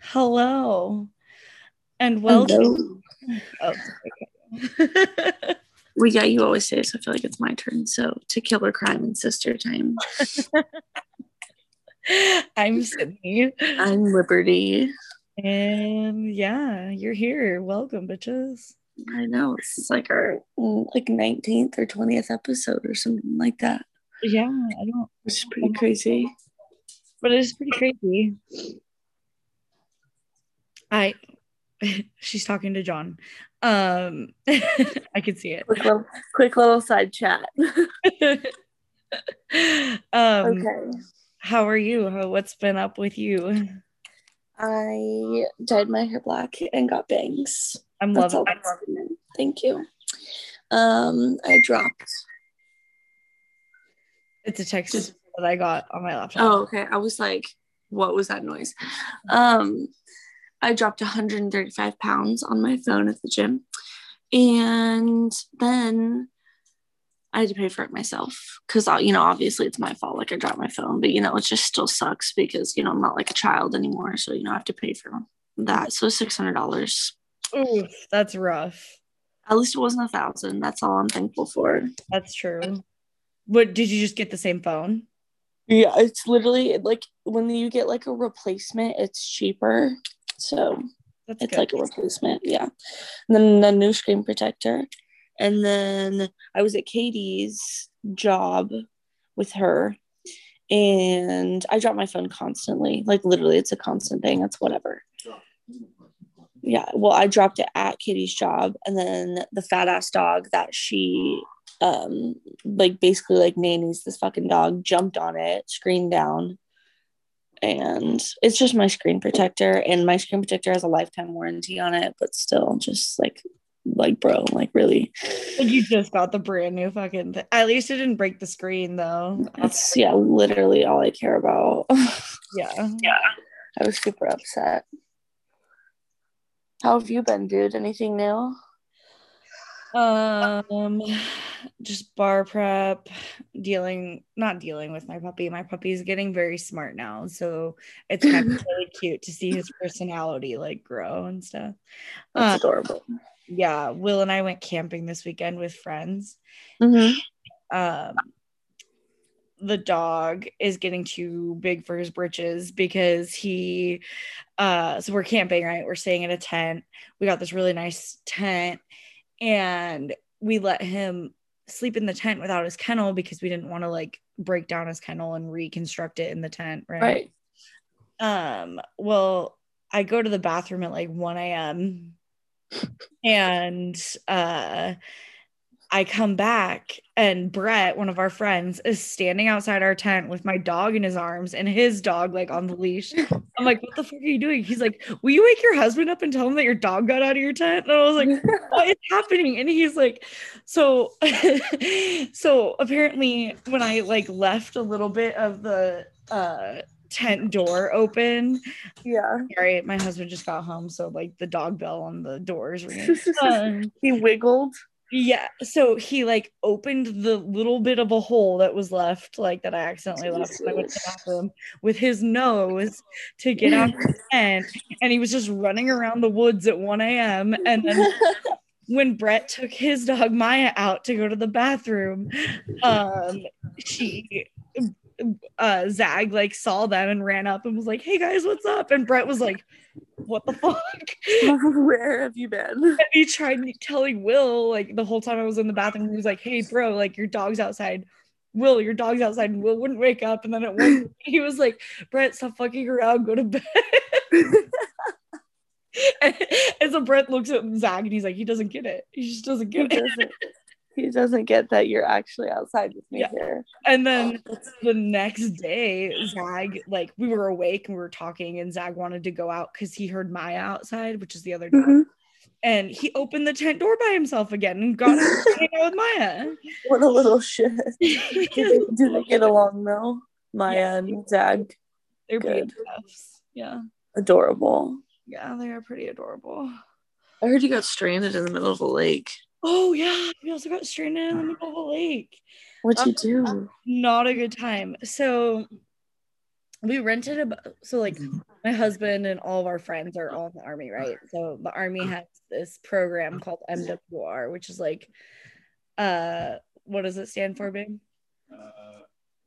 Hello. And welcome. Oh, okay. Well, yeah, you always say so. I feel like it's my turn. So to kill killer crime and sister time. I'm Sydney. I'm Liberty. And yeah, you're here. Welcome, bitches. I know It's like our mm, like 19th or 20th episode or something like that. Yeah, I don't. Is pretty crazy. But it's pretty crazy. I. She's talking to John. Um, I can see it. Quick little, quick little side chat. um, okay. How are you? What's been up with you? I dyed my hair black and got bangs. I'm That's loving it. Thank you. Um, I dropped. It's a text that I got on my laptop. Oh, okay. I was like, what was that noise? Um, I dropped 135 pounds on my phone at the gym. And then I had to pay for it myself because, uh, you know, obviously it's my fault. Like I dropped my phone, but, you know, it just still sucks because, you know, I'm not like a child anymore. So, you know, I have to pay for that. So $600. Oof, that's rough. At least it wasn't a thousand. That's all I'm thankful for. That's true. What did you just get the same phone? Yeah, it's literally like when you get like a replacement, it's cheaper. So That's it's good. like a replacement yeah. And then the new screen protector. And then i was at katie's job with her and i drop my phone constantly. Like literally it's a constant thing. It's whatever. Yeah well i dropped it at katie's job and then the fat ass dog that she um like basically like nannies this fucking dog jumped on it screen down and it's just my screen protector and my screen protector has a lifetime warranty on it but still just like like bro like really Like you just got the brand new fucking thing. At least it didn't break the screen though. that's yeah literally all i care about Yeah. yeah i was super upset how have you been dude anything new Um just bar prep, dealing not dealing with my puppy. My puppy's getting very smart now. So it's kind of really cute to see his personality like grow and stuff. that's Uh, adorable yeah, Will and I went camping this weekend with friends. mm-hmm. um the dog is getting too big for his britches because he uh so we're camping right we're staying in a tent we got this really nice tent and we let him sleep in the tent without his kennel because we didn't want to like break down his kennel and reconstruct it in the tent right? Right. Um well i go to the bathroom at like 1 a.m and uh i come back and brett one of our friends is standing outside our tent with my dog in his arms and his dog like on the leash. I'm like what the fuck are you doing? He's like will you wake your husband up and tell him that your dog got out of your tent? And i was like what is happening? And he's like so so apparently when i like left a little bit of the uh tent door open yeah. sorry my husband just got home so like the dog bell on the doors ringing. Um, he wiggled yeah so he like opened the little bit of a hole that was left like that i accidentally left when i went to the bathroom with his nose to get out of the tent and he was just running around the woods at 1 a.m and then when Brett took his dog Maya out to go to the bathroom, um, she uh Zag like saw them and ran up and was like, Hey guys, what's up? And Brett was like, What the fuck? where have you been And he tried telling Will like the whole time I was in the bathroom, he was like, Hey bro, like your dog's outside. Will, your dog's outside, and Will wouldn't wake up. And then at one he was like, Brett, stop fucking around, go to bed. and, and so Brett looks at Zag and he's like, he doesn't get it. He just doesn't he get it. Doesn't he doesn't get that you're actually outside with me Yeah. here And then the next day, Zag, like we were awake and we were talking, and Zag wanted to go out because he heard Maya outside, which is the other dog. Mhm. And he opened the tent door by himself again and got out to hang out with Maya. what a little shit do they, do they get along though maya Yeah. and zag They're Good. BFFs. Yeah. adorable Yeah, they are pretty adorable. I heard you got stranded in the middle of a lake. Oh yeah, we also got stranded in the middle of a lake. What'd you do? Not a good time. So we rented a bo- so like my husband and all of our friends are all in the army, right? So the army has this program called MWR, which is like uh what does it stand for, babe? Uh,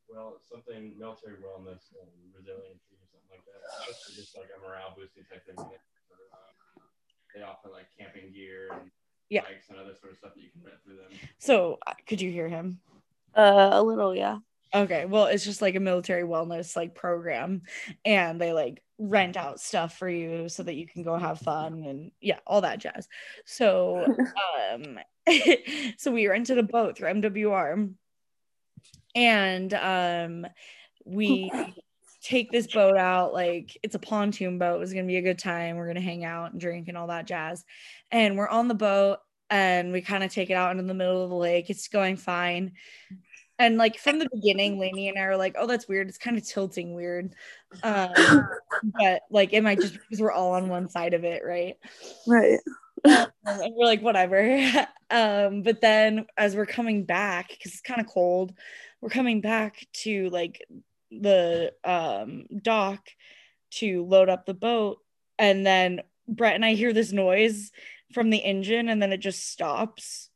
well, something military wellness and resiliency or something like that. It's just like a morale boosting type thing. They offer like camping gear and Yeah. bikes and other sort of stuff that you can rent through them. So uh, could you hear him? Uh, a little, yeah. Okay, well, it's just like a military wellness like program, and they like rent out stuff for you so that you can go have fun and yeah, all that jazz. So, um, so we rented a boat through MWR, and um, we take this boat out like it's a pontoon boat. It was gonna be a good time. We're gonna hang out and drink and all that jazz, and we're on the boat and we kind of take it out into the middle of the lake. It's going fine. And like from the beginning, Lainey and I were like, oh, that's weird. It's kind of tilting weird. Um, but like it might just because we're all on one side of it, right? Right. Um, and we're like, whatever. um, but then as we're coming back, because it's kind of cold, we're coming back to like the um dock to load up the boat, and then Brett and I hear this noise from the engine, and then it just stops.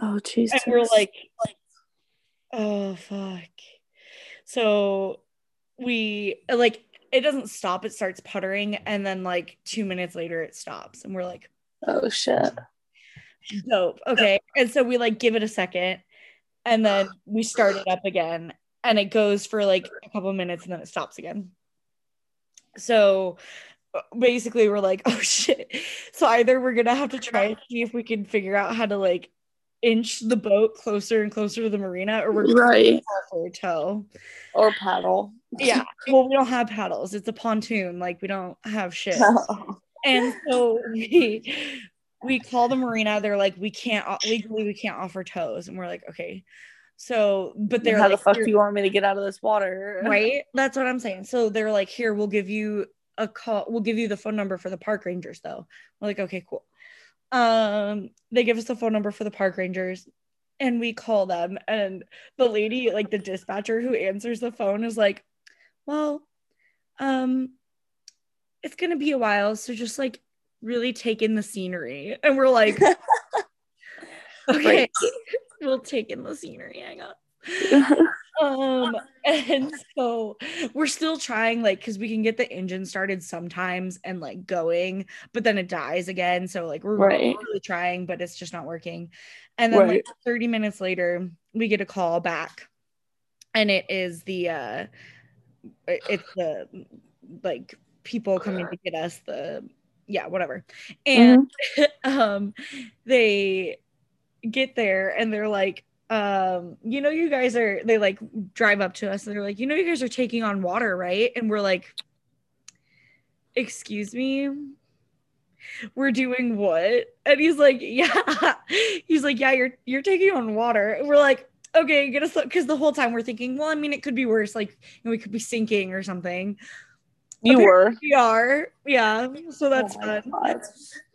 Oh, Jesus. and we're like, oh fuck. So we like it doesn't stop, it starts puttering, and then like two minutes later it stops, and we're like, oh, shit. dope. Okay. And so we like give it a second and then we start it up again and it goes for like a couple minutes and then it stops again. So basically we're like, oh shit. So either we're gonna have to try and see if we can figure out how to like inch the boat closer and closer to the marina or we're gonna Right. call for a tow. Or paddle. Yeah. Well, we don't have paddles. It's a pontoon. Like we don't have shit. and so we we call the marina they're like we can't legally we can't offer tows and we're like okay so but they're like How like the fuck do you want me to get out of this water? right? That's what i'm saying. So they're like here we'll give you a call we'll give you the phone number for the park rangers though. We're like okay cool. Um they give us the phone number for the park rangers and we call them and the lady like the dispatcher who answers the phone is like well um it's gonna be a while so just like really take in the scenery. And we're like okay. We'll take in the scenery hang on. Um and so we're still trying like because we can get the engine started sometimes and like going but then it dies again. So like we're Right. really trying but it's just not working. And then like 30 minutes later we get a call back. And it is the uh it's the like people coming to get us the yeah whatever. And um they get there and they're like um you know you guys are they like drive up to us and they're like you know you guys are taking on water right? And we're like excuse me? We're doing what? And he's like yeah. He's like yeah you're you're taking on water. And we're like okay get us because the whole time we're thinking well i mean it could be worse like you know, we could be sinking or something. You were. we are. Yeah. So that's Oh fun. God.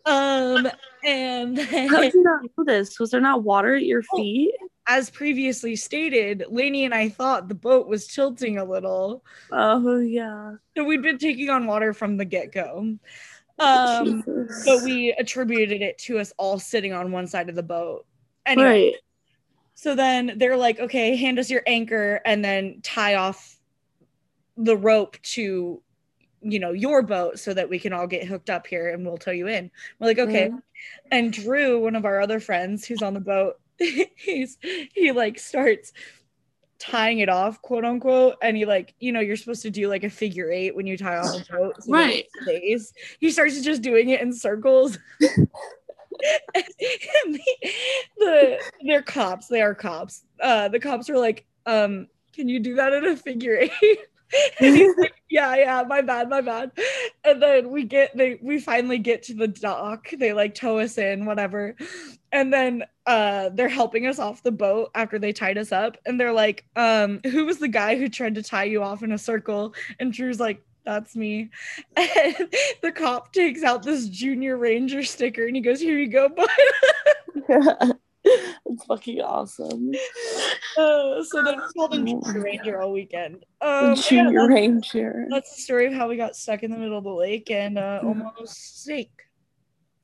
Um and then How did you not know this? Was there not water at your Oh. feet? as previously stated, Lainey and I thought the boat was tilting a little. Oh yeah. So we'd been taking on water from the get go. Um, Jesus. but we attributed it to us all sitting on one side of the boat. Anyway, right. so then they're like, okay, hand us your anchor and then tie off the rope to, you know, your boat so that we can all get hooked up here and we'll tow you in. We're like, okay. Mhm. And Drew, one of our other friends who's on the boat, he's he like starts tying it off, quote unquote, and he like, you know, you're supposed to do like a figure eight when you tie off a boat. so Right. stays. He starts just doing it in circles. and the, the they're cops. They are cops. Uh, the cops are like, um, can you do that in a figure eight? and he's like, yeah, yeah, my bad, my bad. And then we get they we finally get to the dock. They like tow us in, whatever. And then uh they're helping us off the boat after they tied us up. And they're like, um, who was the guy who tried to tie you off in a circle? And Drew's like, that's me. And the cop takes out this junior ranger sticker and he goes, Here you go, bud. That's fucking awesome. Uh, so then we called Junior Ranger all weekend. Um, The yeah, that's, Ranger. that's the story of how we got stuck in the middle of the lake and uh, almost sank.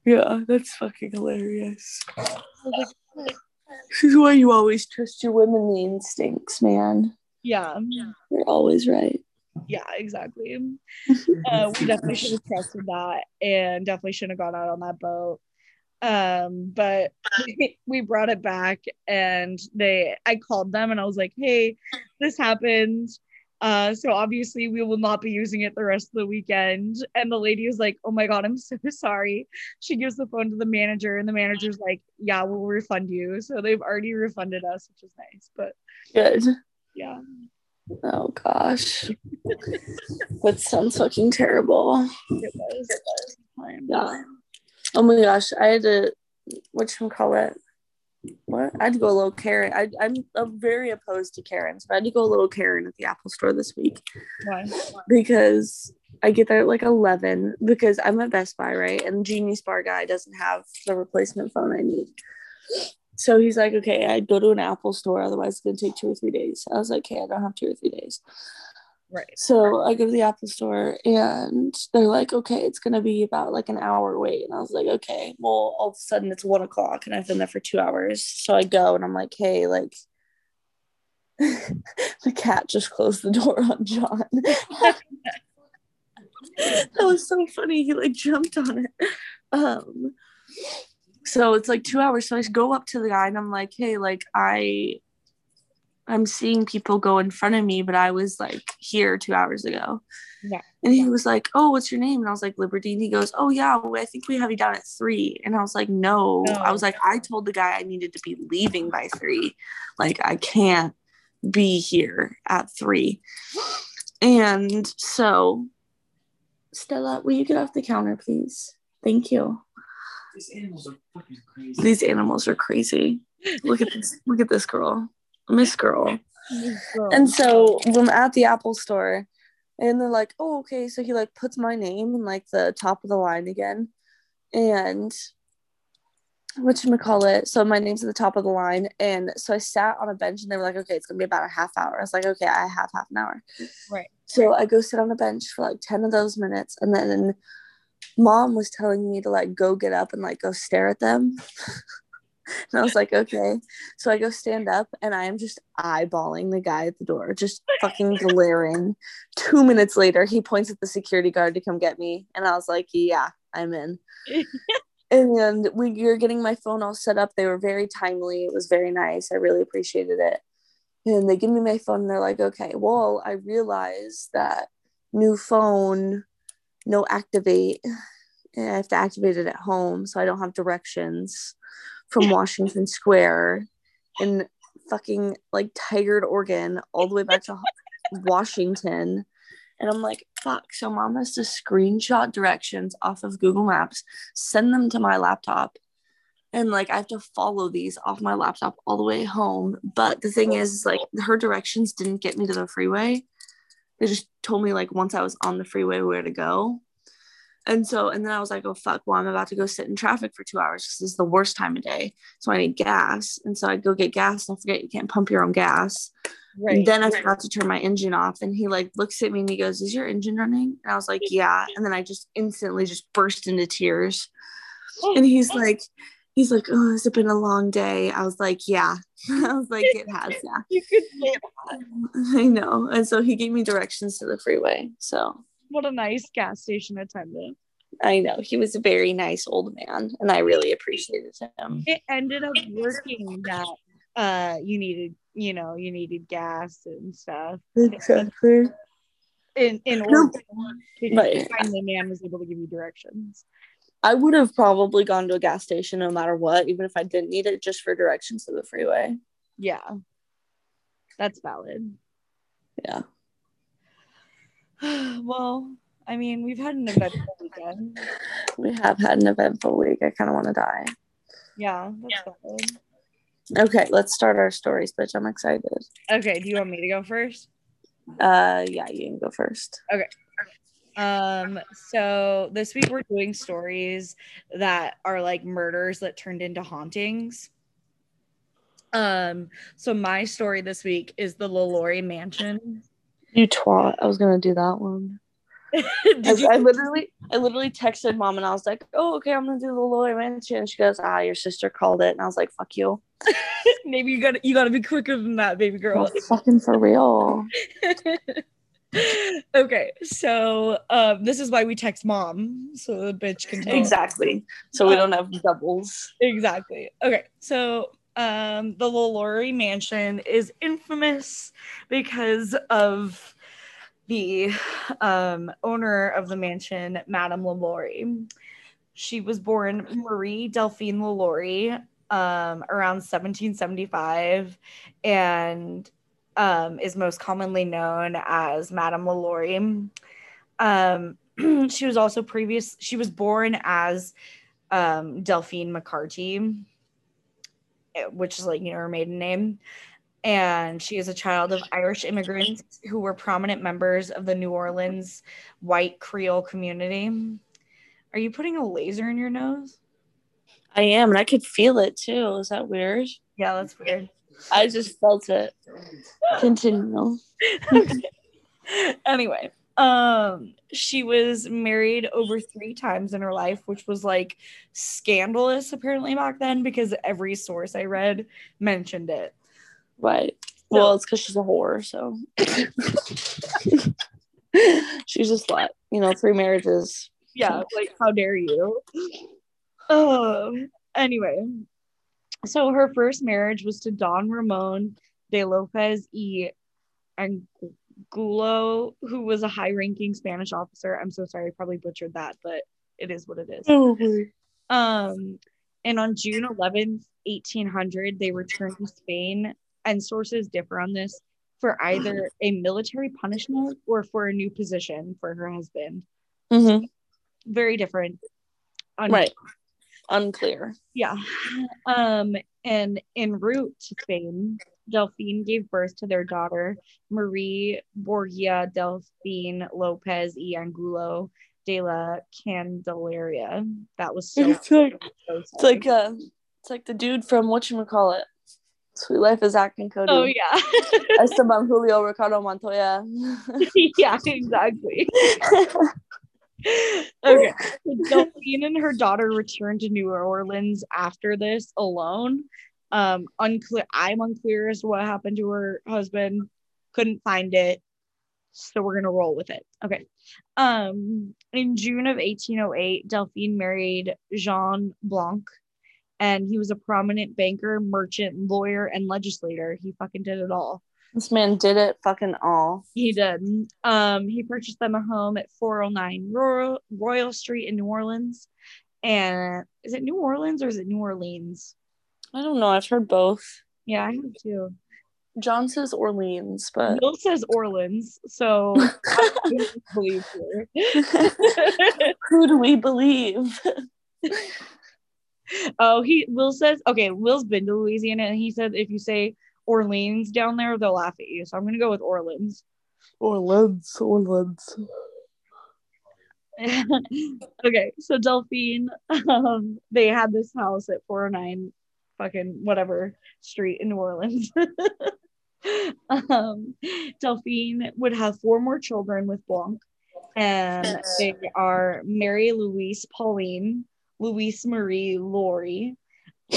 Yeah, that's fucking hilarious. I This is why you always trust your womanly instincts, man. yeah, You're always right. yeah, exactly. uh, we definitely should have trusted that and definitely shouldn't have gone out on that boat. Um, but we brought it back and they I called them and I was like, hey, this happened. Uh, so obviously we will not be using it the rest of the weekend. And the lady is like, Oh my god, I'm so sorry. She gives the phone to the manager, and the manager's like, Yeah, we'll refund you. So they've already refunded us, which is nice. But Good. yeah. Oh gosh. that sounds fucking terrible. It was. Time. Yeah. Oh my gosh. I had to what you call it? What? I had to go a little Karen. I, I'm, I'm very opposed to Karens, but I had to go a little Karen at the Apple store this week Why? because I get there at like 11 because I'm at Best Buy, right? And the Geek Squad guy doesn't have the replacement phone I need. So he's like, okay, I'd go to an Apple store, otherwise it's gonna take two or three days. I was like, okay, I don't have two or three days. Right. So I go to the Apple store and they're like, okay, it's gonna be about like an hour wait. And I was like, okay, well, all of a sudden it's one o'clock and I've been there for two hours. So I go and I'm like, hey, like the cat just closed the door on John. that was so funny. He like jumped on it. Um so it's like two hours. So I just go up to the guy and I'm like, hey, like I I'm seeing people go in front of me, but I was like here two hours ago. Yeah. And he was like, Oh, what's your name? And I was like, Liberty. And he goes, Oh yeah, well, I think we have you down at three. And I was like, No. No. I was like, I told the guy I needed to be leaving by three. Like I can't be here at three. And so Stella, will you get off the counter, please? Thank you. These animals are fucking crazy. These animals are crazy. Look at this. Look at this girl. Miss girl. And so I'm at the Apple store and they're like, oh, okay. So he like puts my name in like the top of the line again. And what you call it? So my name's at the top of the line. And so I sat on a bench and they were like, okay, it's gonna be about a half hour. I was like, okay, I have half an hour. Right. So I go sit on a bench for like 10 of those minutes. And then mom was telling me to like go get up and like go stare at them. and I was like, okay. So I go stand up and I am just eyeballing the guy at the door, just fucking glaring. Two minutes later, he points at the security guard to come get me. And I was like, yeah, I'm in. and we you're getting my phone all set up. They were very timely. It was very nice. I really appreciated it. And they give me my phone and they're like, okay, well, I realize that new phone, no activate. And I have to activate it at home so I don't have directions from Washington Square in fucking like Tigard, Oregon, all the way back to Washington. And I'm like, fuck. So mom has to screenshot directions off of Google Maps, send them to my laptop. And like I have to follow these off my laptop all the way home. But the thing is, is like her directions didn't get me to the freeway. They just told me like once I was on the freeway where to go. And so, and then I was like, oh, fuck, well, I'm about to go sit in traffic for two hours because this is the worst time of day. So I need gas. And so I go get gas and I forget you can't pump your own gas. right. And then I forgot to turn my engine off. And he like looks at me and he goes, Is your engine running? And I was like, Yeah. And then I just instantly just burst into tears. Oh, and he's like, He's like, Oh, has it been a long day? I was like, Yeah. I was like, It has, yeah. you could say that. I know. And so he gave me directions to the freeway. So What a nice gas station attendant. I know he was a very nice old man and I really appreciated him. It ended up working that uh you needed, you know, you needed gas and stuff Exactly. in in No. order because Right. finally man was able to give you directions. I would have probably gone to a gas station no matter what, even if I didn't need it, just for directions to the freeway. Yeah. That's valid. Yeah. well, I mean, we've had an eventful weekend. We have had an eventful week. I kind of want to die. Yeah, that's valid. Okay, let's start our stories, bitch. I'm excited. Okay, do you want me to go first? Uh, yeah, you can go first. Okay. Um, so this week we're doing stories that are like murders that turned into hauntings. Um, so my story this week is the Lalaurie Mansion. You twat. I was gonna do that one. I, Did you? I literally, I literally texted mom and I was like, "Oh, okay, I'm gonna do the Lawyer Mansion." And she goes, "Ah, your sister called it," and I was like, "Fuck you." Maybe you got to you got to be quicker than that, baby girl. Oh, fucking for real. okay, so um, this is why we text mom, so the bitch can tell. Exactly. So we don't have doubles. Exactly. Okay, so um, the Lalaurie Mansion is infamous because of the um, owner of the mansion, Madame Lalaurie. She was born Marie Delphine Lalaurie um, around 1775 and um, is most commonly known as Madame Lalaurie. Um, she was also previous, she was born as um, Delphine McCarty, Eh, which is like, you know, her maiden name. And she is a child of Irish immigrants who were prominent members of the New Orleans white Creole community. Are you putting a laser in your nose? I am, and I could feel it too. Is that weird? Yeah, that's weird. I just felt it. Continue. anyway, um, she was married over three times in her life, which was like scandalous apparently back then because every source I read mentioned it. Right. Well, it's because she's a whore, so she's a slut. You know, three marriages. Yeah, like how dare you? Um. Anyway, so her first marriage was to Don Ramon de Lopez y Angulo, who was a high-ranking Spanish officer. I'm so sorry, I probably butchered that, but it is what it is. Um, and on June 11th, 1800, they returned to Spain, and sources differ on this for either a military punishment or for a new position for her husband. Mm-hmm. Very different. Un- Right. Unclear. Yeah. Um, and en route to Spain, Delphine gave birth to their daughter, Marie Borgia Delphine Lopez y Angulo de la Candelaria. That was so, It's like so it's like uh it's like the dude from what you call it. Suite Life is acting Cody. Oh yeah. Esteban Julio Ricardo Montoya. yeah, exactly. okay. Delphine and her daughter returned to New Orleans after this alone. Um, unclear. I'm unclear as to what happened to her husband. Couldn't find it. So we're gonna roll with it. Okay. Um, in June of 1808, Delphine married Jean Blanc, and he was a prominent banker, merchant, lawyer, and legislator. He fucking did it all. this man did it fucking all. He did. Um, he purchased them a home at 409 Royal, Royal Street in New Orleans. And is it New Orleans or is it New Orleans? I don't know. I've heard both. Yeah, I have too. John says Orleans, but Bill says Orleans, so I believe her. who do we believe? oh, he Will says okay. Will's been to Louisiana, and he said if you say Orleans down there, they'll laugh at you. So I'm gonna go with Orleans. Orleans, Orleans. okay, so Delphine, um, they had this house at 409 fucking whatever street in New Orleans. um, Delphine would have four more children with Blanc, and they are Mary Louise Pauline, Louise Marie Laurie,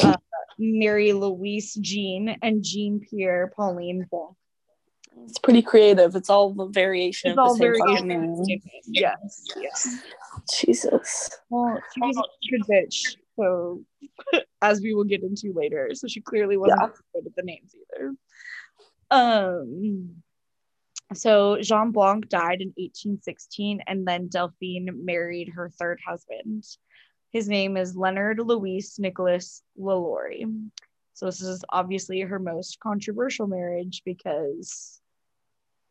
uh, Mary Louise Jean, and Jean Pierre Pauline Blanc. It's pretty creative. It's all the variation It's of the all same very fucking name. yes, yes. Jesus. Well, she was a good bitch, so as we will get into later. So she clearly wasn't Yeah. good at the names either. Um so Jean Blanc died in 1816 and then Delphine married her third husband. His name is Leonard Louis Nicholas Lalaurie. So this is obviously her most controversial marriage because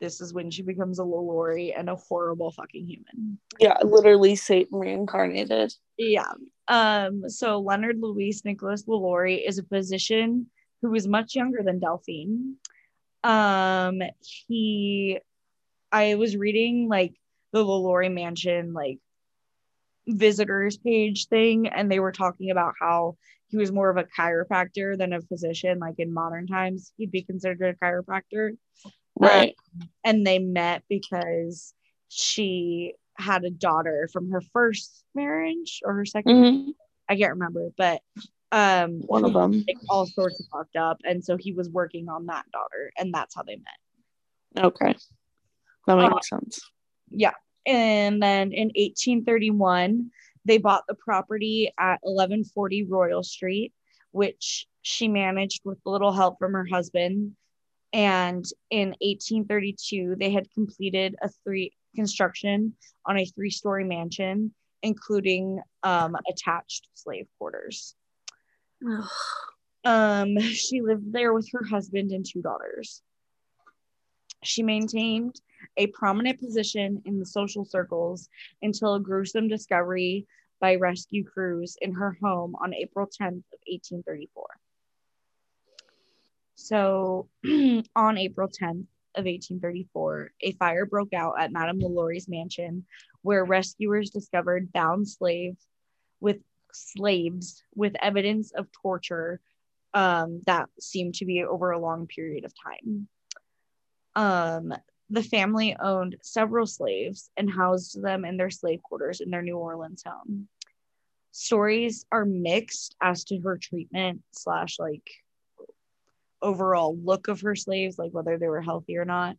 this is when she becomes a Lalaurie and a horrible fucking human. Yeah, literally Satan reincarnated. Yeah. Um, so Leonard Louis Nicholas Lalaurie is a physician who was much younger than Delphine. Um, he I was reading like the Lalaurie mansion like visitors page thing and they were talking about how he was more of a chiropractor than a physician like in modern times he'd be considered a chiropractor Right. Um, and they met because she had a daughter from her first marriage or her 2nd Mhm. i can't remember but um One of them. like all sorts of fucked up and so he was working on that daughter and that's how they met Okay. That makes Uh, sense. Yeah. And then in 1831, they bought the property at 1140 Royal Street, which she managed with a little help from her husband. And in 1832, they had completed a three construction on a three story mansion, including um, attached slave quarters. Um, she lived there with her husband and two daughters. She maintained a prominent position in the social circles until a gruesome discovery by rescue crews in her home on April 10th of 1834. So, on April 10th of 1834, a fire broke out at Madame Lalaurie's mansion, where rescuers discovered bound slaves with slaves with evidence of torture um, that seemed to be over a long period of time. Um, the family owned several slaves and housed them in their slave quarters in their New Orleans home. Stories are mixed as to her treatment slash like overall look of her slaves, like whether they were healthy or not.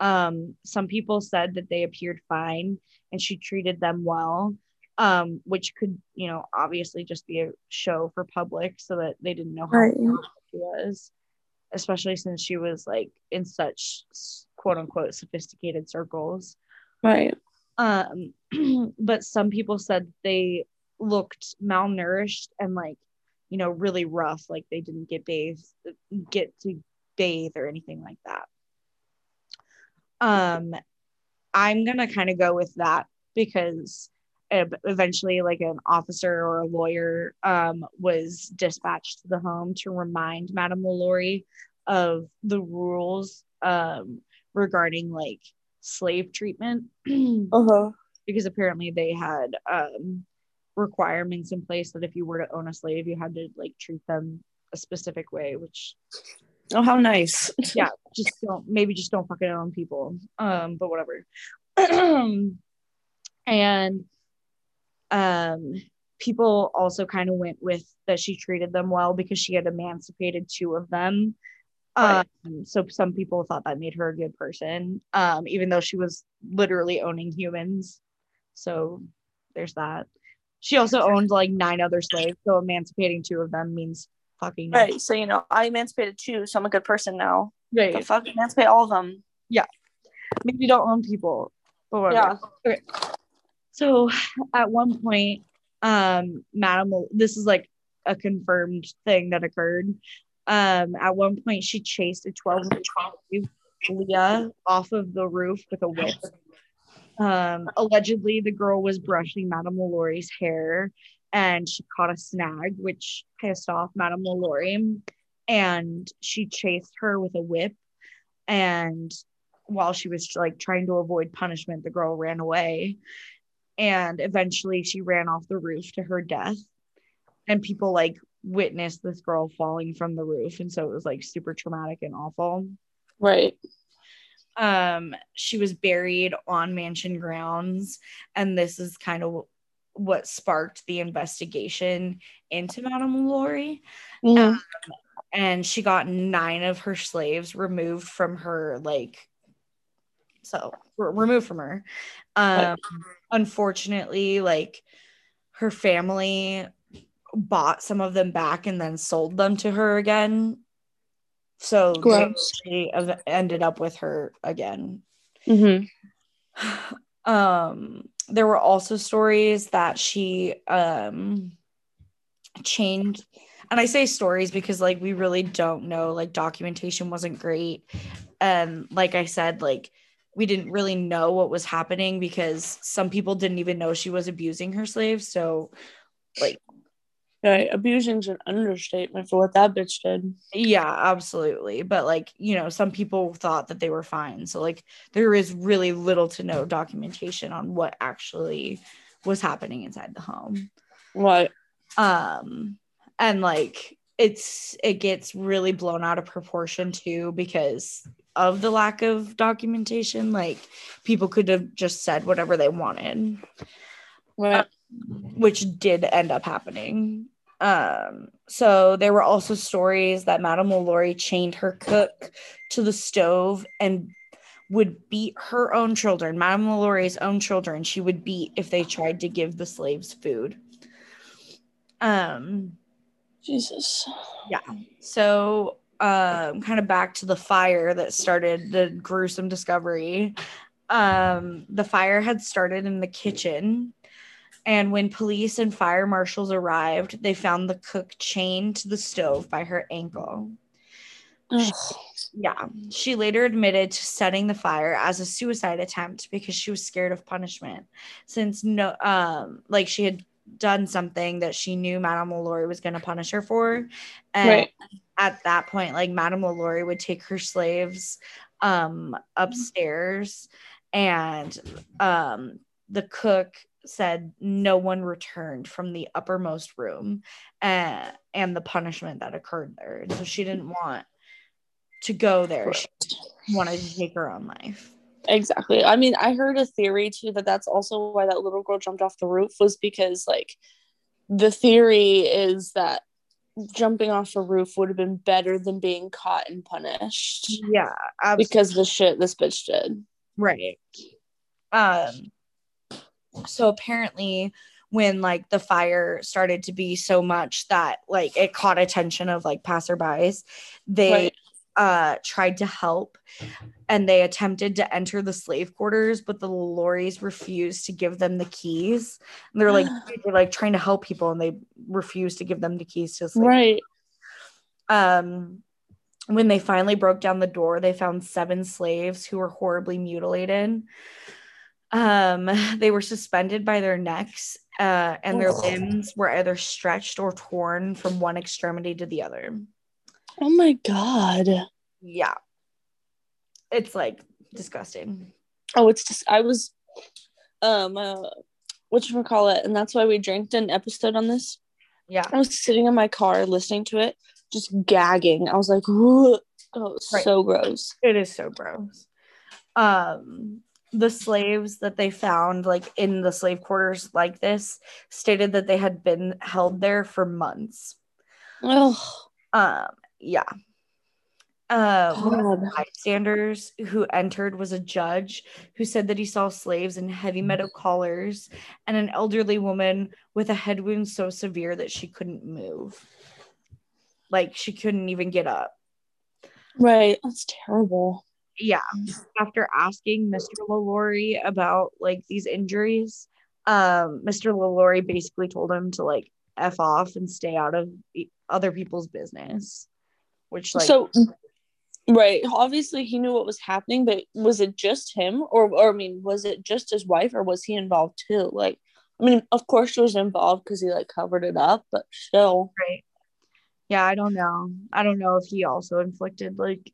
Um, some people said that they appeared fine and she treated them well, um, which could, you know, obviously just be a show for public so that they didn't know how Right. she was, especially since she was like in such quote unquote sophisticated circles. Right. Um, but some people said they looked malnourished and like, you know, really rough, like they didn't get bathed, get to bathe or anything like that. Um, I'm gonna kind of go with that because eventually, like an officer or a lawyer um, was dispatched to the home to remind Madame LaLaurie of the rules um, regarding like slave treatment Uh-huh. because apparently they had um, requirements in place that if you were to own a slave, you had to like treat them a specific way, which Oh, how nice. yeah, just don't maybe just don't fucking own people. Um, but whatever. and um people also kind of went with that she treated them well because she had emancipated two of them. Right. Um, so some people thought that made her a good person, um, even though she was literally owning humans. So there's that. She also owned like nine other slaves, so emancipating two of them means fucking nothing. Right. So, you know, I emancipated two, so I'm a good person now. Right. The fuck? Emancipate all of them. Yeah. Maybe don't own people but whatever. Okay. so at one point um madam this is like a confirmed thing that occurred um at one point she chased a 12 year old leah off of the roof with a whip um allegedly the girl was brushing Madame lalaurie's hair and she caught a snag which pissed off Madame lalaurie and she chased her with a whip and while she was like trying to avoid punishment, the girl ran away. And eventually she ran off the roof to her death. And people like witnessed this girl falling from the roof. And so it was like super traumatic and awful. Right. Um, she was buried on mansion grounds. And this is kind of what sparked the investigation into Madame Laurie. Mhm. and she got nine of her slaves removed from her like so re- removed from her um unfortunately like her family bought some of them back and then sold them to her again so Gross. ev- ended up with her again Mhm. um there were also stories that she um changed and i say stories because like we really don't know like documentation wasn't great and like i said like we didn't really know what was happening because some people didn't even know she was abusing her slaves so Right. Abusing's an understatement for what that bitch did. yeah absolutely but like you know some people thought that they were fine so like there is really little to no documentation on what actually was happening inside the home What? um and like it's it gets really blown out of proportion too because of the lack of documentation like people could have just said whatever they wanted What? which did end up happening um so there were also stories that madame lalaurie chained her cook to the stove and would beat her own children madame lalaurie's own children. She would beat if they tried to give the slaves food. Um Jesus. yeah. So um kind of back to the fire that started the gruesome discovery. Um the fire had started in the kitchen and when police and fire marshals arrived they found the cook chained to the stove by her ankle Ugh. yeah she later admitted to setting the fire as a suicide attempt because she was scared of punishment since no um like she had done something that she knew madame lalaurie was going to punish her for and Right. at that point like madame lalaurie would take her slaves um upstairs and um the cook said no one returned from the uppermost room and and the punishment that occurred there and so she didn't want to go there she wanted to take her own life Exactly. I mean, I heard a theory too that that's also why that little girl jumped off the roof was because like the theory is that jumping off a roof would have been better than being caught and punished yeah absolutely. because the shit this bitch did. right um so apparently when like the fire started to be so much that like it caught attention of like passerbys they Right. uh tried to help and they attempted to enter the slave quarters but the lorries refused to give them the keys and they're like they're like trying to help people and they refused to give them the keys to slave Right. um when they finally broke down the door they found seven slaves who were horribly mutilated um they were suspended by their necks uh and their Ugh. limbs were either stretched or torn from one extremity to the other Oh my god. yeah it's like disgusting Oh, it's just I was um uh what you call it, and that's why we drank an episode on this. yeah I was sitting in my car listening to it, just gagging. I was like, oh, Right. so gross. it is so gross um the slaves that they found like in the slave quarters like this stated that they had been held there for months Oh, um yeah uh one of the God. bystanders who entered was a judge who said that he saw slaves in heavy metal collars and an elderly woman with a head wound so severe that she couldn't move like she couldn't even get up Right. That's terrible. Yeah after asking mr lalaurie about like these injuries um mr lalaurie basically told him to like f off and stay out of other people's business which like so right. Obviously he knew what was happening, but was it just him or or I mean, was it just his wife or was he involved too? Like I mean, of course she was involved because he like covered it up, but still. right yeah i don't know i don't know if he also inflicted like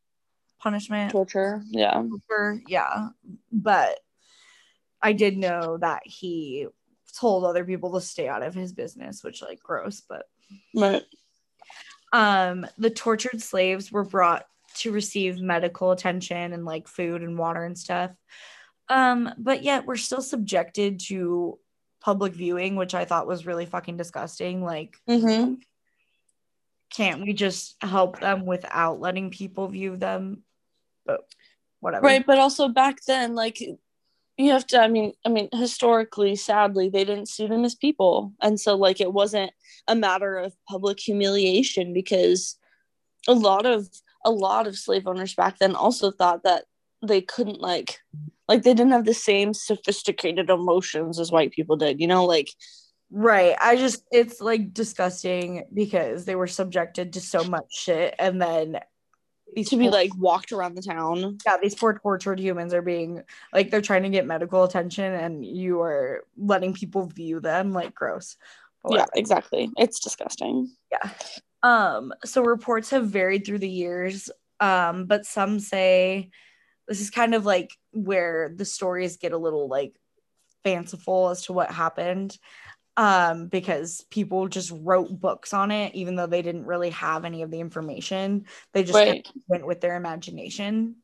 punishment Torture. Yeah. for yeah but i did know that he told other people to stay out of his business which like gross but Right. um the tortured slaves were brought to receive medical attention and like food and water and stuff um but yet we're still subjected to public viewing which i thought was really fucking disgusting like Mm-hmm. can't we just help them without letting people view them but whatever Right, but also back then, like you have to. I mean, I mean, historically, sadly, they didn't see them as people, and so like it wasn't a matter of public humiliation because a lot of a lot of slave owners back then also thought that they couldn't like like they didn't have the same sophisticated emotions as white people did. You know, like Right. I just it's like disgusting because they were subjected to so much shit and then these to be poor- like walked around the town. yeah, these poor tortured humans are being like they're trying to get medical attention and you are letting people view them like gross. But Yeah, exactly. It's disgusting. Yeah. Um, so reports have varied through the years. Um, but some say this is kind of like where the stories get a little like fanciful as to what happened um, because people just wrote books on it, even though they didn't really have any of the information. They just Right. went with their imagination.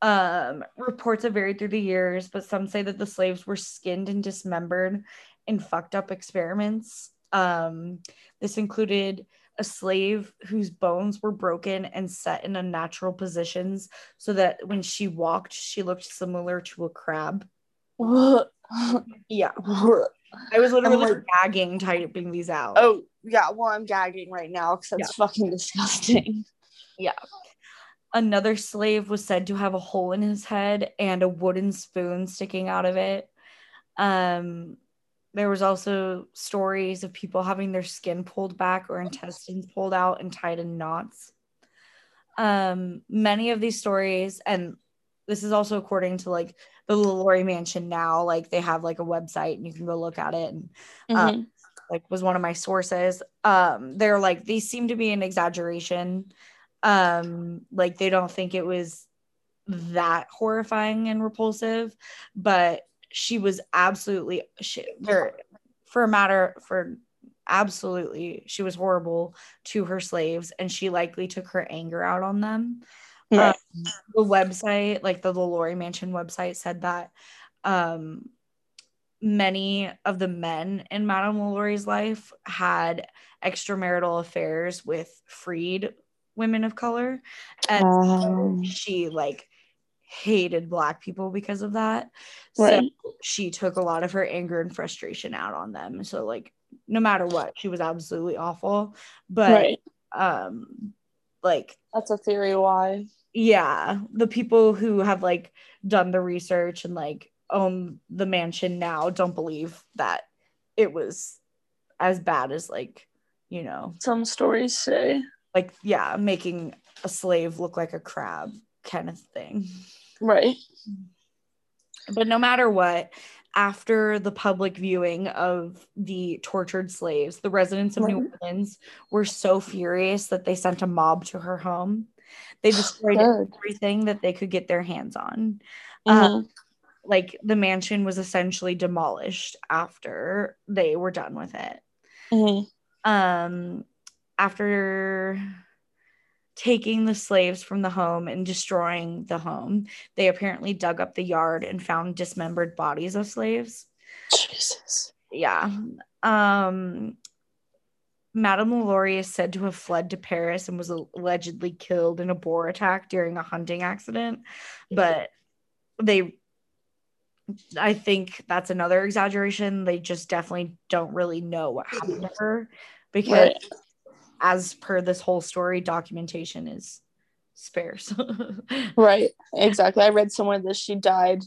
Um, reports have varied through the years, but some say that the slaves were skinned and dismembered in fucked up experiments. Um, this included a slave whose bones were broken and set in unnatural positions so that when she walked, she looked similar to a crab. Yeah. I was literally like- gagging typing these out. oh yeah, well I'm gagging right now because that's fucking disgusting. Yeah. Another slave was said to have a hole in his head and a wooden spoon sticking out of it. Um, there was also stories of people having their skin pulled back or intestines pulled out and tied in knots. Um, many of these stories, and this is also according to like the LaLaurie Mansion now, like they have like a website and you can go look at it and Uh, Mhm. like was one of my sources. Um they're like these seem to be an exaggeration. Um like they don't think it was that horrifying and repulsive but she was absolutely she, there for a matter for absolutely she was horrible to her slaves and she likely took her anger out on them Right. the website, like the LaLaurie Mansion website, said that um, many of the men in Madame LaLaurie's life had extramarital affairs with freed women of color, and Um, she like hated black people because of that. Right. So she took a lot of her anger and frustration out on them. So like no matter what, she was absolutely awful. But right. um like That's a theory why. Yeah the people who have like done the research and like own the mansion now don't believe that it was as bad as like you know Some stories say. like yeah making a slave look like a crab kind of thing Right. but no matter what after the public viewing of the tortured slaves the residents of new orleans were so furious that they sent a mob to her home they destroyed Good. everything that they could get their hands on Mhm. like the mansion was essentially demolished after they were done with it. Mhm. Um, after taking the slaves from the home and destroying the home, they apparently dug up the yard and found dismembered bodies of slaves. Jesus. Yeah. Um, Madame LaLaurie is said to have fled to Paris and was allegedly killed in a boar attack during a hunting accident, but they I think that's another exaggeration. They just definitely don't really know what happened to her because Right. as per this whole story, documentation is sparse. Right. Exactly. I read somewhere that she died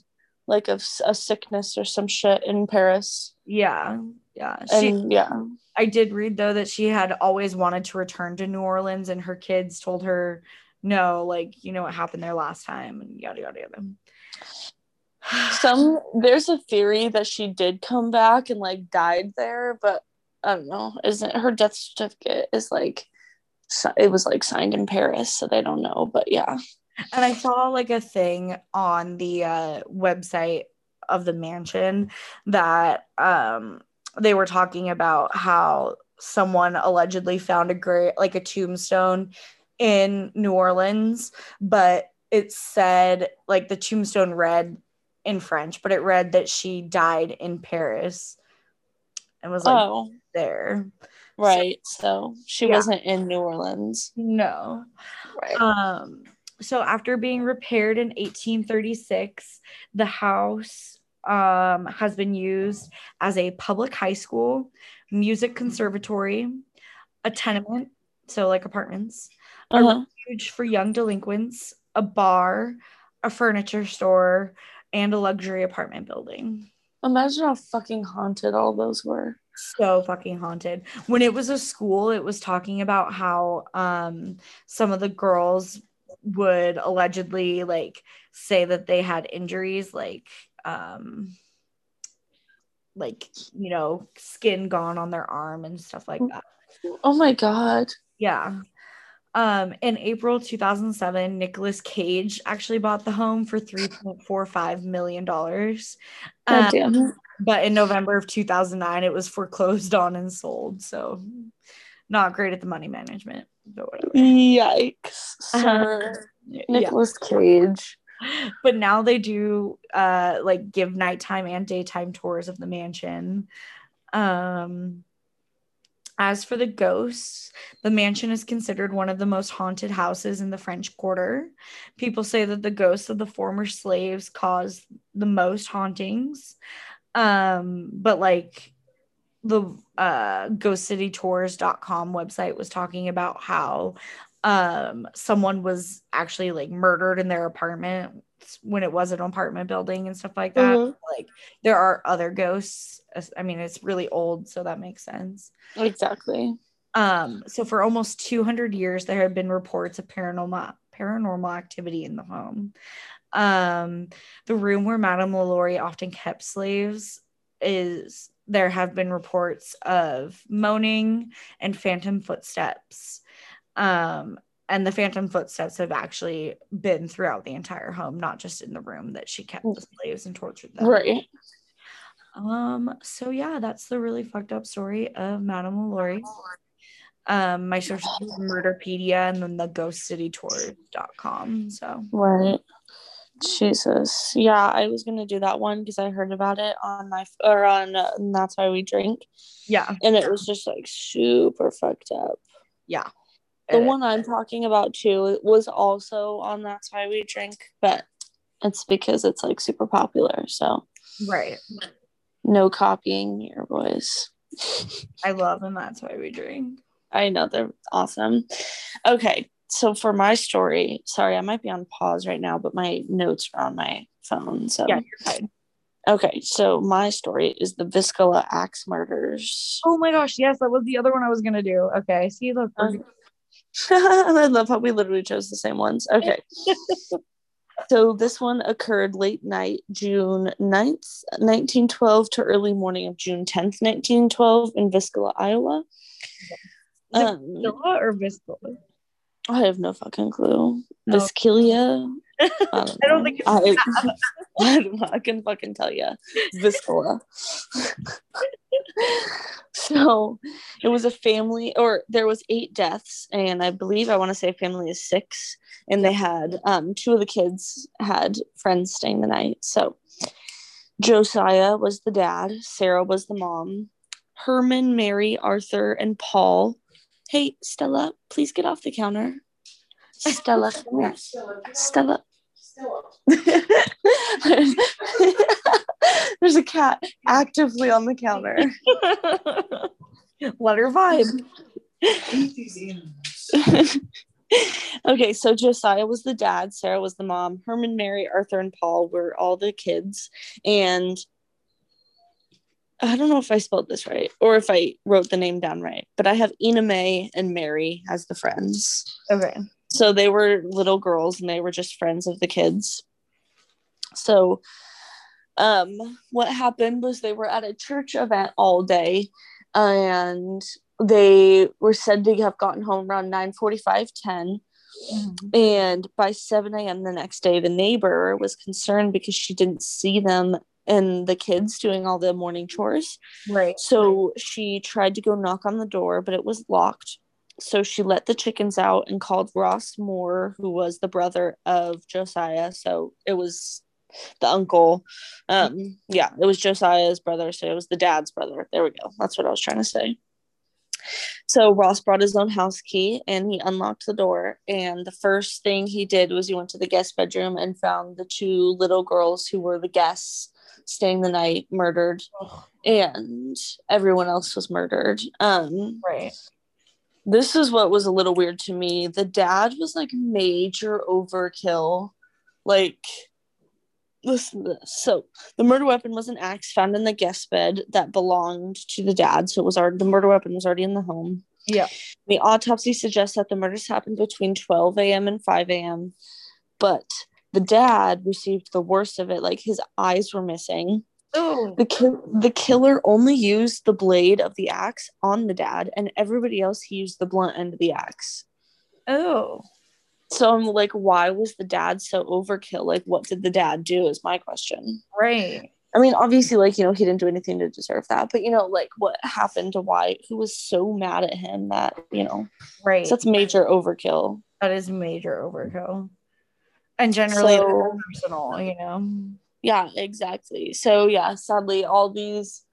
like of a sickness or some shit in Paris. yeah. Yeah. She And yeah. I did read though that she had always wanted to return to New Orleans and her kids told her no, like you know what happened there last time and yada yada yada. Some there's a theory that she did come back and like died there, but I don't know. Isn't her death certificate is like it was like signed in Paris, so they don't know. But yeah. And I saw like a thing on the uh, website of the mansion that um, they were talking about how someone allegedly found a great like a tombstone in New Orleans, but it said like the tombstone read in French, but it read that she died in Paris and was like oh, there. right. So she Yeah. wasn't in New Orleans. No. Right. Um, so after being repaired in 1836, the house um, has been used as a public high school, music conservatory, a tenement, so like apartments, a Uh-huh. refuge for young delinquents, a bar, a furniture store, and a luxury apartment building. Imagine how fucking haunted all those were. so fucking haunted. When it was a school, it was talking about how um some of the girls would allegedly like say that they had injuries like um like you know skin gone on their arm and stuff like that. Oh my god. Yeah. Um, in April 2007, Nicolas Cage actually bought the home for $3.45 million. Um, but in November of 2009, it was foreclosed on and sold. So not great at the money management, but whatever. Yikes, sir. Yeah. Nicolas Cage. But now they do uh like give nighttime and daytime tours of the mansion. Um as for the ghosts, the mansion is considered one of the most haunted houses in the French Quarter. People say that the ghosts of the former slaves cause the most hauntings. Um, but like the uh ghostcitytours.com website was talking about how um someone was actually like murdered in their apartment when it was an apartment building and stuff like that. Mhm. Like there are other ghosts. I mean, it's really old, so that makes sense. Exactly. Um, so for almost 200 years, there have been reports of paranormal paranormal activity in the home. Um, the room where Madame LaLaurie often kept slaves is there have been reports of moaning and phantom footsteps. Um, and the phantom footsteps have actually been throughout the entire home, not just in the room that she kept the slaves and tortured them. Right. Um, so yeah, that's the really fucked up story of Madame LaLaurie. Um, my sources are Murderpedia and then the ghostcitytour.com. So Right. Jesus. Yeah, I was gonna do that one because I heard about it on my or on uh, and that's why we drink, yeah, and it was just like super fucked up. yeah. The Uh, one I'm talking about too was also on that's why we drink, but it's because it's like super popular. So right. no copying here, boys. I love and that's why we drink. I know they're awesome. Okay, so for my story, sorry, I might be on pause right now, but my notes are on my phone. So Yeah, you're fine. okay, so my story is the Viscola axe murders. Oh my gosh, yes, that was the other one I was gonna do. Okay. See look. we're- I love how we literally chose the same ones. Okay. so this one occurred late night, June 9th, 1912 to early morning of June 10th, 1912 in Viscola, Iowa. Um, Viscola or Viscola? I have no fucking clue. Oh. Viscilia? I don't, I don't think it's I, I. I can fucking tell you. Viscola. so it was a family, or there was eight deaths, and I believe I want to say family is six, and they had um two of the kids had friends staying the night. So Josiah was the dad, Sarah was the mom, Herman, Mary, Arthur, and Paul. Hey, Stella, please get off the counter. Stella, come here. Stella. There's a cat actively on the counter. Let her vibe. okay, so Josiah was the dad, Sarah was the mom, Herman, Mary, Arthur, and Paul were all the kids. And I don't know if I spelled this right or if I wrote the name down right, but I have Ina May and Mary as the friends. Okay. So they were little girls and they were just friends of the kids. So um what happened was they were at a church event all day and they were said to have gotten home around 9 45 10 and by 7 a.m the next day the neighbor was concerned because she didn't see them and the kids doing all the morning chores Right. so she tried to go knock on the door, but it was locked. So she let the chickens out and called Ross Moore, who was the brother of Josiah. So it was the uncle. Um, yeah, it was Josiah's brother. So it was the dad's brother. There we go. That's what I was trying to say. So Ross brought his own house key and he unlocked the door. And the first thing he did was he went to the guest bedroom and found the two little girls who were the guests staying the night murdered and everyone else was murdered. Um, Right. this is what was a little weird to me. The dad was like major overkill. Like, listen to this. So, the murder weapon was an axe found in the guest bed that belonged to the dad. So, it was already the murder weapon was already in the home. Yeah. The autopsy suggests that the murders happened between 12 a.m. and 5 a.m. But the dad received the worst of it. Like, his eyes were missing. Oh. The kill the killer only used the blade of the axe on the dad, and everybody else he used the blunt end of the axe. Oh. So I'm like, why was the dad so overkill? Like, what did the dad do? Is my question. Right. I mean, obviously, like, you know, he didn't do anything to deserve that, but you know, like what happened to why who was so mad at him that, you know, Right. so that's major overkill. that is major overkill. And generally So- personal, you know. Yeah, exactly. So, yeah, sadly, all these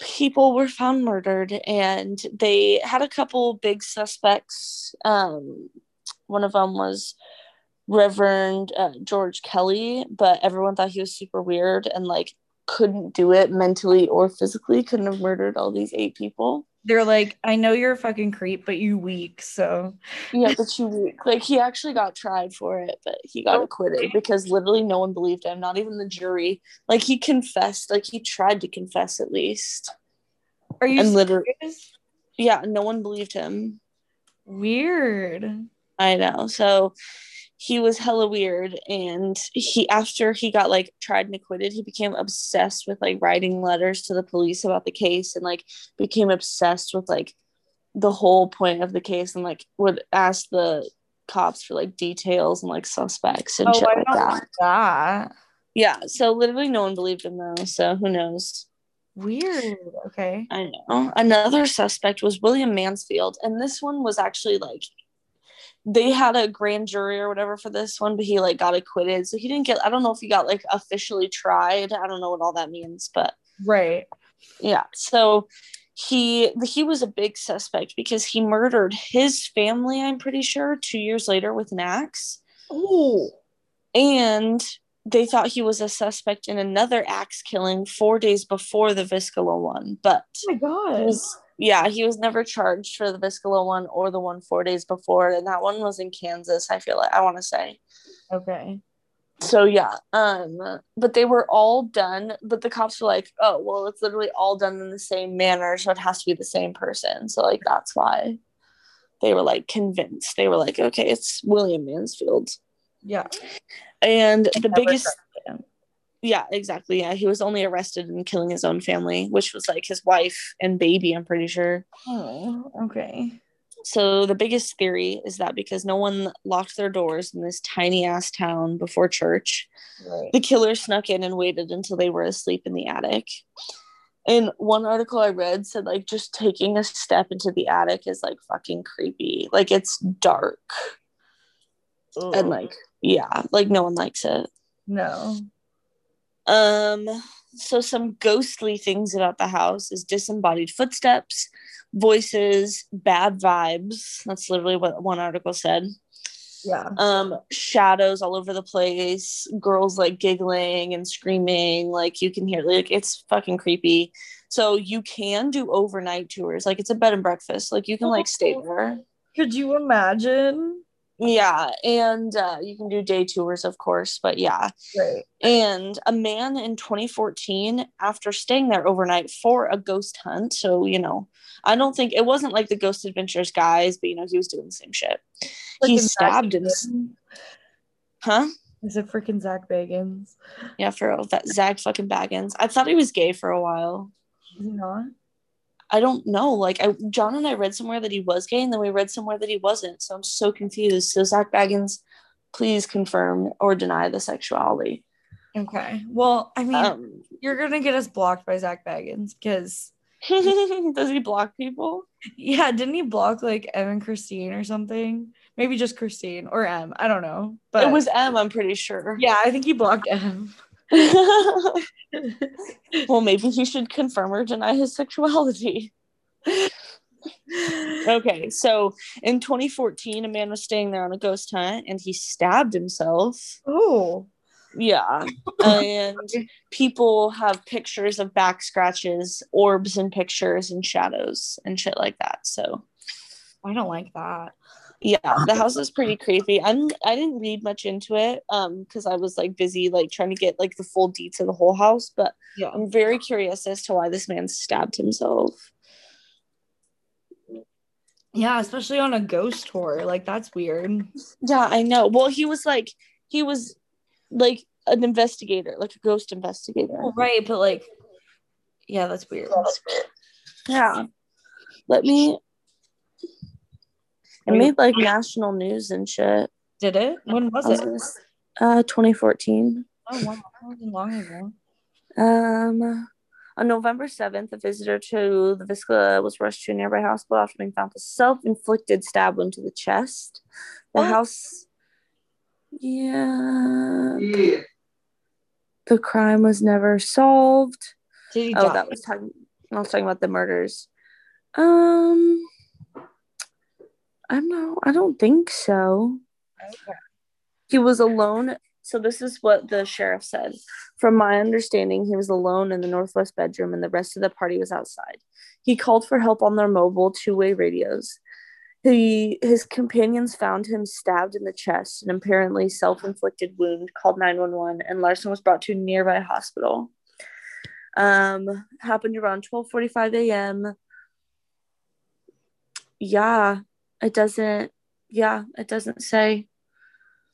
people were found murdered and they had a couple big suspects. Um, one of them was Reverend uh, George Kelly, but everyone thought he was super weird and like couldn't do it mentally or physically, couldn't have murdered all these eight people. They're like, I know you're a fucking creep, but you weak. So Yeah, but you weak. like he actually got tried for it, but he got Oh, acquitted because literally no one believed him, not even the jury. Like he confessed, like he tried to confess at least. are you And literally yeah, no one believed him. Weird. I know. So he was hella weird and he after he got like tried and acquitted, he became obsessed with like writing letters to the police about the case and like became obsessed with like the whole point of the case and like would ask the cops for like details and like suspects and Oh, shit I like that. like that. Yeah, so literally no one believed him though, so who knows? Weird. Okay. I know. Another suspect was William Mansfield, and this one was actually like they had a grand jury or whatever for this one, but he like got acquitted. So he didn't get I don't know if he got like officially tried. I don't know what all that means, but Right. yeah. So he he was a big suspect because he murdered his family, I'm pretty sure, two years later with an axe. Oh. And they thought he was a suspect in another axe killing four days before the Viscala one, but oh my god. he was yeah he was never charged for the Viscala one or the one four days before and that one was in kansas i feel like i want to say okay. so yeah um but they were all done but the cops were like oh well it's literally all done in the same manner so it has to be the same person so like that's why they were like convinced they were like okay it's william mansfield Yeah. and the biggest. Yeah exactly yeah he was only arrested in killing his own family which was like his wife and baby i'm pretty sure Oh, okay. So the biggest theory is that because no one locked their doors in this tiny ass town before church, Right. the killer snuck in and waited until they were asleep in the attic. And one article I read said like just taking a step into the attic is like fucking creepy. Like it's dark and like yeah, like no one likes it. no. Um, so some ghostly things about the house is disembodied footsteps, voices, bad vibes. That's literally what one article said. Yeah. Um, shadows all over the place, girls like giggling and screaming, like you can hear like it's fucking creepy. So you can do overnight tours, like it's a bed and breakfast, like you can like stay there. Could you imagine? Yeah, and uh, you can do day tours, of course, but yeah. Right. And a man in 2014, after staying there overnight for a ghost hunt, so you know, I don't think it wasn't like the Ghost Adventures guys, but you know, he was doing the same shit. he stabbed him, huh? Is it freaking Zak Bagans? Yeah, for real. That Zach fucking Bagans. I thought he was gay for a while. Is he not? I don't know. Like, I John and I read somewhere that he was gay, and then we read somewhere that he wasn't. So I'm so confused. So Zak Bagans, please confirm or deny the sexuality. Okay. Well, I mean, Um, you're gonna get us blocked by Zak Bagans because does he block people? yeah, didn't he block like Em and Christine or something? Maybe just Christine or Em. I don't know. But it was Em, I'm pretty sure. yeah, I think he blocked Em. well, maybe he should confirm or deny his sexuality. Okay, so in 2014, a man was staying there on a ghost hunt and he stabbed himself. oh. Yeah. and people have pictures of back scratches, orbs and pictures and shadows and shit like that. So, I don't like that. Yeah, the house is pretty creepy. I'm I didn't read much into it um cuz I was like busy like trying to get like the full deets of the whole house, but Yeah. I'm very curious as to why this man stabbed himself. Yeah, especially on a ghost tour. Like that's weird. Yeah, I know. Well, he was like he was like an investigator, like a ghost investigator. Right, but like yeah, that's weird. Yeah. Let me it made like national news and shit. Did it? When was I was it? gonna Uh 2014. Oh wow, that wasn't long ago. Um, on November 7th, a visitor to the Viscala was rushed to a nearby hospital after being found with a self inflicted stab wound to the chest. The What? house. Yeah. The crime was never solved. Did he Oh, die? that was talking. I was talking about the murders. Um, I don't know. I don't think so. Okay. He was alone. So this is what the sheriff said. From my understanding, he was alone in the northwest bedroom, and the rest of the party was outside. He called for help on their mobile two-way radios. He his companions found him stabbed in the chest, an apparently self-inflicted wound. Called nine one one, and Larson was brought to a nearby hospital. Um, happened around twelve forty-five a.m. Yeah, it doesn't. Yeah, it doesn't say.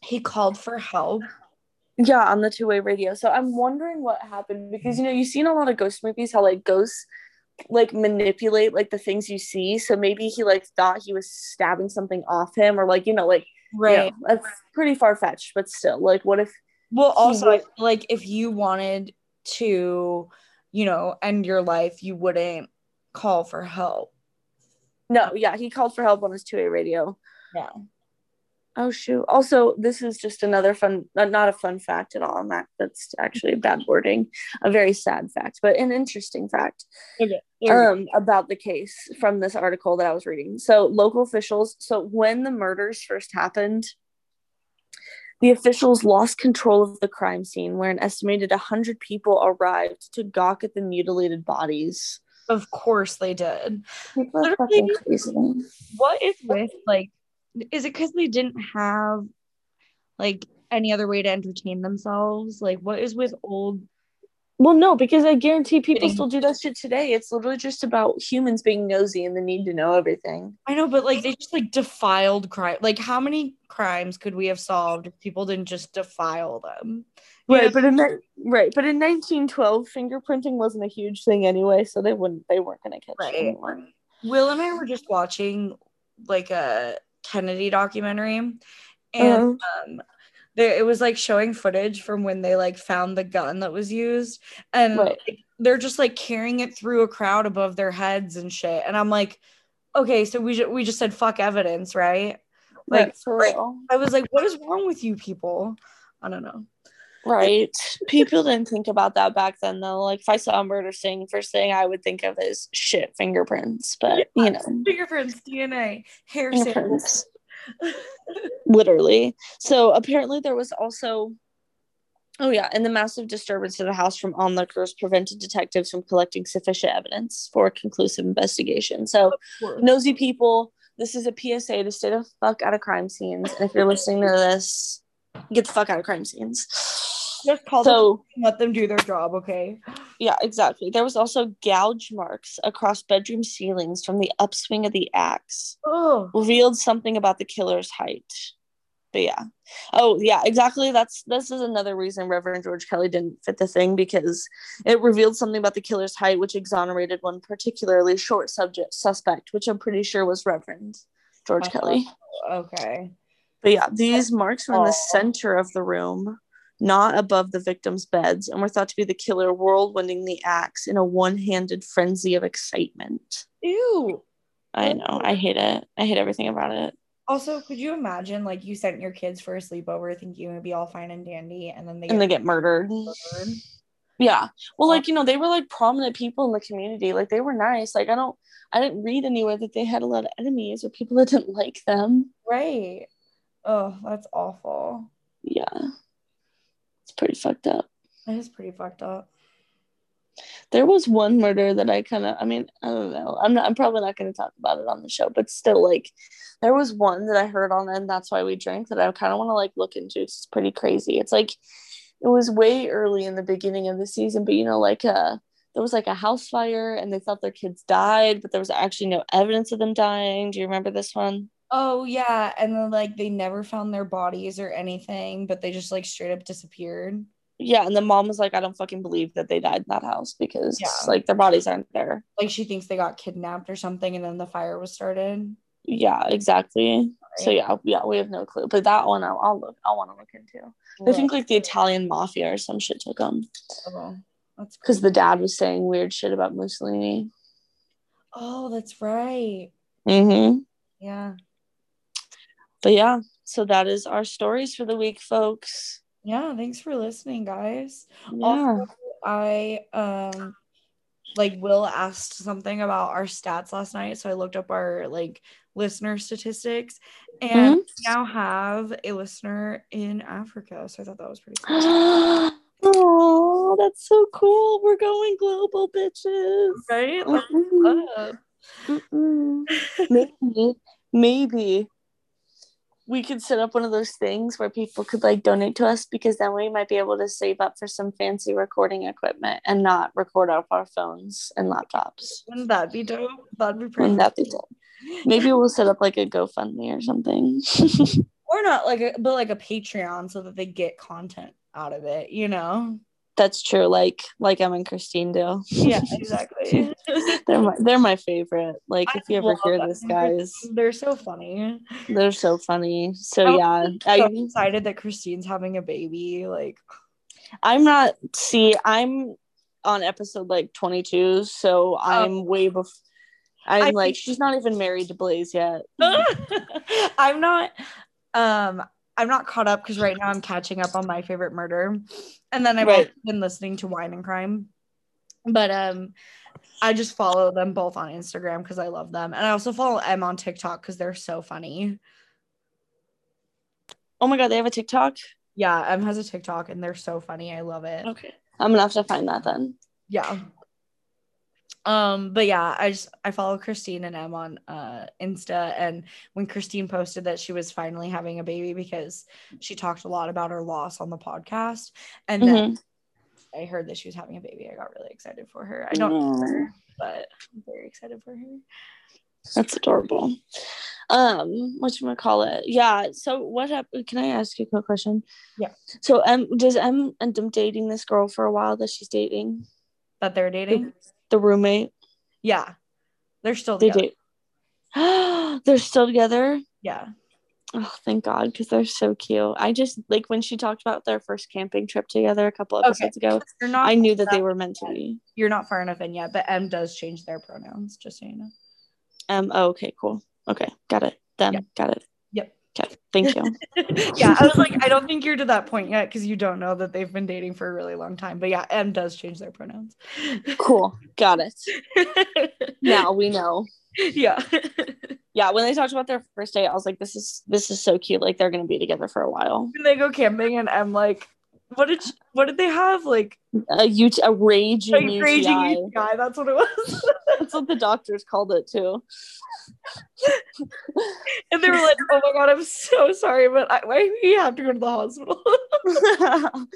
He called for help. Yeah, on the two way radio. So I'm wondering what happened because you know you've seen a lot of ghost movies how like ghosts like manipulate like the things you see. So maybe he like thought he was stabbing something off him or like you know like Right. you know, that's pretty far fetched. But still, like what if Well, also, would- like if you wanted to, you know, end your life, you wouldn't call for help. No? Yeah, he called for help on his two way radio. Yeah. Oh shoot! Also, this is just another fun, uh, not a fun fact at all. Matt, that's actually bad wording. A very sad fact, but an interesting fact. um, about the case from this article that I was reading. So, local officials, so when the murders first happened, the officials lost control of the crime scene where an estimated 100 people arrived to gawk at the mutilated bodies. Of course they did. What is with like is it because they didn't have like any other way to entertain themselves? Like what is with old Well, no, because I guarantee people still do that shit today. It's literally just about humans being nosy and the need to know everything. I know, but like they just like defiled crime. Like how many crimes could we have solved if people didn't just defile them? You Right, know? but in that, right, but in 1912, fingerprinting wasn't a huge thing anyway, so they wouldn't, they weren't gonna catch Right. anyone. Will and I were just watching like a Kennedy documentary, and Uh-huh. um, there it was like showing footage from when they like found the gun that was used, and Right. like, they're just like carrying it through a crowd above their heads and shit. And I'm like, okay, so we ju- we just said fuck evidence, right? Like for real. I was like, what is wrong with you people? I don't know. Right. People didn't think about that back then though. Like if I saw a murder scene, first thing I would think of is shit fingerprints. But you know, Fingerprints, DNA, hair samples. Literally. So apparently there was also Oh yeah, and the massive disturbance in the house from onlookers prevented detectives from collecting sufficient evidence for a conclusive investigation. So nosy people, this is a PSA to stay the fuck out of crime scenes. And if you're listening to this, get the fuck out of crime scenes. Just call them So and let them do their job, okay? Yeah, exactly. There was also gouge marks across bedroom ceilings from the upswing of the axe, Oh, revealed something about the killer's height. But yeah. Oh, yeah, exactly. That's this is another reason Reverend George Kelly didn't fit the thing because it revealed something about the killer's height, which exonerated one particularly short subject suspect, which I'm pretty sure was Reverend George Uh-huh. Kelly. okay. But yeah, these marks were in the center of the room, not above the victims' beds, and were thought to be the killer whirlwinding the axe in a one handed frenzy of excitement. Ew. I know. I hate it. I hate everything about it. Also, could you imagine like you sent your kids for a sleepover thinking it would be all fine and dandy, and then they And they get murdered. murdered? Yeah. Well, like, you know, they were like prominent people in the community. Like, they were nice. Like, I don't, I didn't read anywhere that they had a lot of enemies or people that didn't like them. Right. Oh, that's awful. Yeah. Pretty fucked up. That is pretty fucked up. There was one murder that I kind of, I mean, I don't know. I'm not, I'm probably not going to talk about it on the show, but still, like, there was one that I heard on, and that's why we drank that I kind of want to like look into. It's pretty crazy. It's like, it was way early in the beginning of the season, but you know, like, uh, there was like a house fire and they thought their kids died, but there was actually no evidence of them dying. Do you remember this one? Oh yeah, and then like they never found their bodies or anything, but they just like straight up disappeared. Yeah, and the mom was like, I don't fucking believe that they died in that house because Yeah. like their bodies aren't there. Like she thinks they got kidnapped or something, and then the fire was started. Yeah, exactly. So yeah, yeah, we have no clue. But that one, I'll, I'll look. I want to look into. I think like the Italian mafia or some shit took them. Oh. That's because cool. the dad was saying weird shit about Mussolini. Oh, that's right. Mm-hmm. Yeah. But yeah, so that is our stories for the week, folks. Yeah. Thanks for listening, guys. Yeah. Also, I um like Will asked something about our stats last night, so I looked up our like listener statistics, and we now have a listener in Africa. So I thought that was pretty cool. oh, that's so cool. We're going global, bitches. Right? Mm-mm. Mm-mm. maybe, maybe we could set up one of those things where people could like donate to us because then we might be able to save up for some fancy recording equipment and not record off our phones and laptops. Wouldn't that be dope? That'd be pretty Wouldn't that be dope? Maybe we'll set up like a GoFundMe or something. or not like a but like a Patreon so that they get content out of it, you know? That's true. Like like Em and Christine do. Yeah, exactly. they're my they're my favorite. Like I if you ever hear them. this, guys, They're so funny. they're so funny. So yeah. I'm so I excited that Christine's having a baby. Like I'm not. See, I'm on episode like 22, so I'm way before. I'm I like, she's not even married to Blaze yet. I'm not um I'm not caught up because right now I'm catching up on my favorite murder. And then I've Right. also been listening to Wine and Crime. But um I just follow them both on Instagram because I love them. And I also follow Em on TikTok because they're so funny. Oh my god, they have a TikTok. Yeah, Em has a TikTok and they're so funny. I love it. Okay, I'm gonna have to find that then. Yeah. Um, but yeah, I just I follow Christine and Em on uh Insta and when Christine posted that she was finally having a baby because she talked a lot about her loss on the podcast and then Mhm. I heard that she was having a baby. I got really excited for her. I don't know her, but I'm very excited for her. That's adorable. Um, what you gonna call it? Yeah. So what happened? Can I ask you a quick question? Yeah. So Em, does Em end up dating this girl for a while that she's dating? That they're dating? The roommate. Yeah. They're still They together. date. They're still together. Yeah. Oh, thank God, because they're so cute. I just like when she talked about their first camping trip together a couple Okay. episodes ago. You're not I knew that they were meant to be. you're not far enough in yet, but Em does change their pronouns, just so you know. Um. Oh, okay. Cool. Okay. Got it. Them. Yeah. Got it. Okay. Thank you. yeah, I was like, I don't think you're to that point yet because you don't know that they've been dating for a really long time. But yeah, Em does change their pronouns. cool. Got it. Now we know. yeah. Yeah. When they talked about their first date, I was like, this is this is so cute. Like they're gonna be together for a while. When they go camping and I'm like, what did she- what did they have? Like, A ut- a raging UTI. raging UTI. That's what it was. That's what the doctors called it too. and they were like, oh my god, I'm so sorry, but I, why do we have to go to the hospital?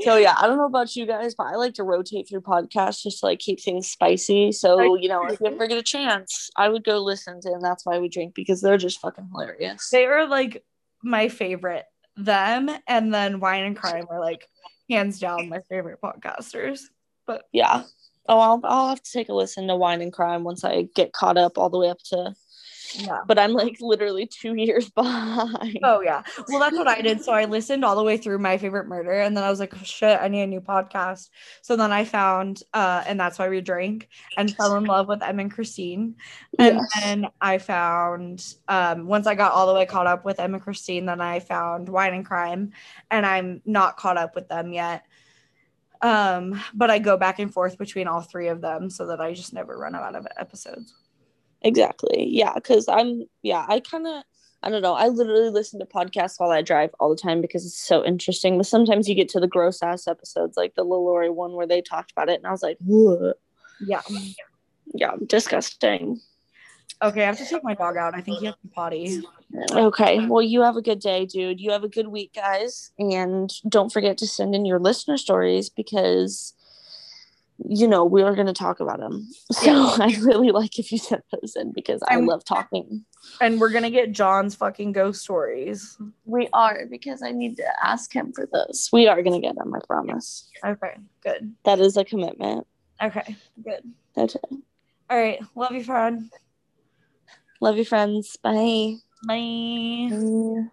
so yeah, I don't know about you guys, but I like to rotate through podcasts just to like keep things spicy. So you know, if you ever get a chance, I would go listen to and that's why we drink because they're just fucking hilarious. they are like my favorite. Them and then Wine and Crime are like hands down my favorite podcasters. But Yeah. Oh, I'll I'll have to take a listen to Wine and Crime once I get caught up all the way up to. Yeah. But I'm like literally two years behind. Oh yeah. Well, that's what I did. So I listened all the way through my favorite murder, and then I was like, oh, shit, I need a new podcast. So then I found, uh, and that's why we drank and fell in love with Em and Christine. And Yes. then I found, um, once I got all the way caught up with Em and Christine, then I found Wine and Crime, and I'm not caught up with them yet. Um, but I go back and forth between all three of them so that I just never run out of episodes. Exactly. Yeah, because I'm yeah, I kind of I don't know. I literally listen to podcasts while I drive all the time because it's so interesting. But sometimes you get to the gross ass episodes, like the LaLaurie one where they talked about it, and I was like, "What?" Yeah. yeah, disgusting. Okay, I have to take my dog out. I think he has to potty. Okay, well, you have a good day, dude. You have a good week, guys, and don't forget to send in your listener stories because you know we are going to talk about them. So I really like if you send those in because I I'm- love talking. And we're gonna get John's fucking ghost stories. We are because I need to ask him for this. We are gonna get them, I promise. Okay, good. That is a commitment. Okay, good. That's it. All right. Love you, friend. Love you, friends. Bye. Bye. Bye.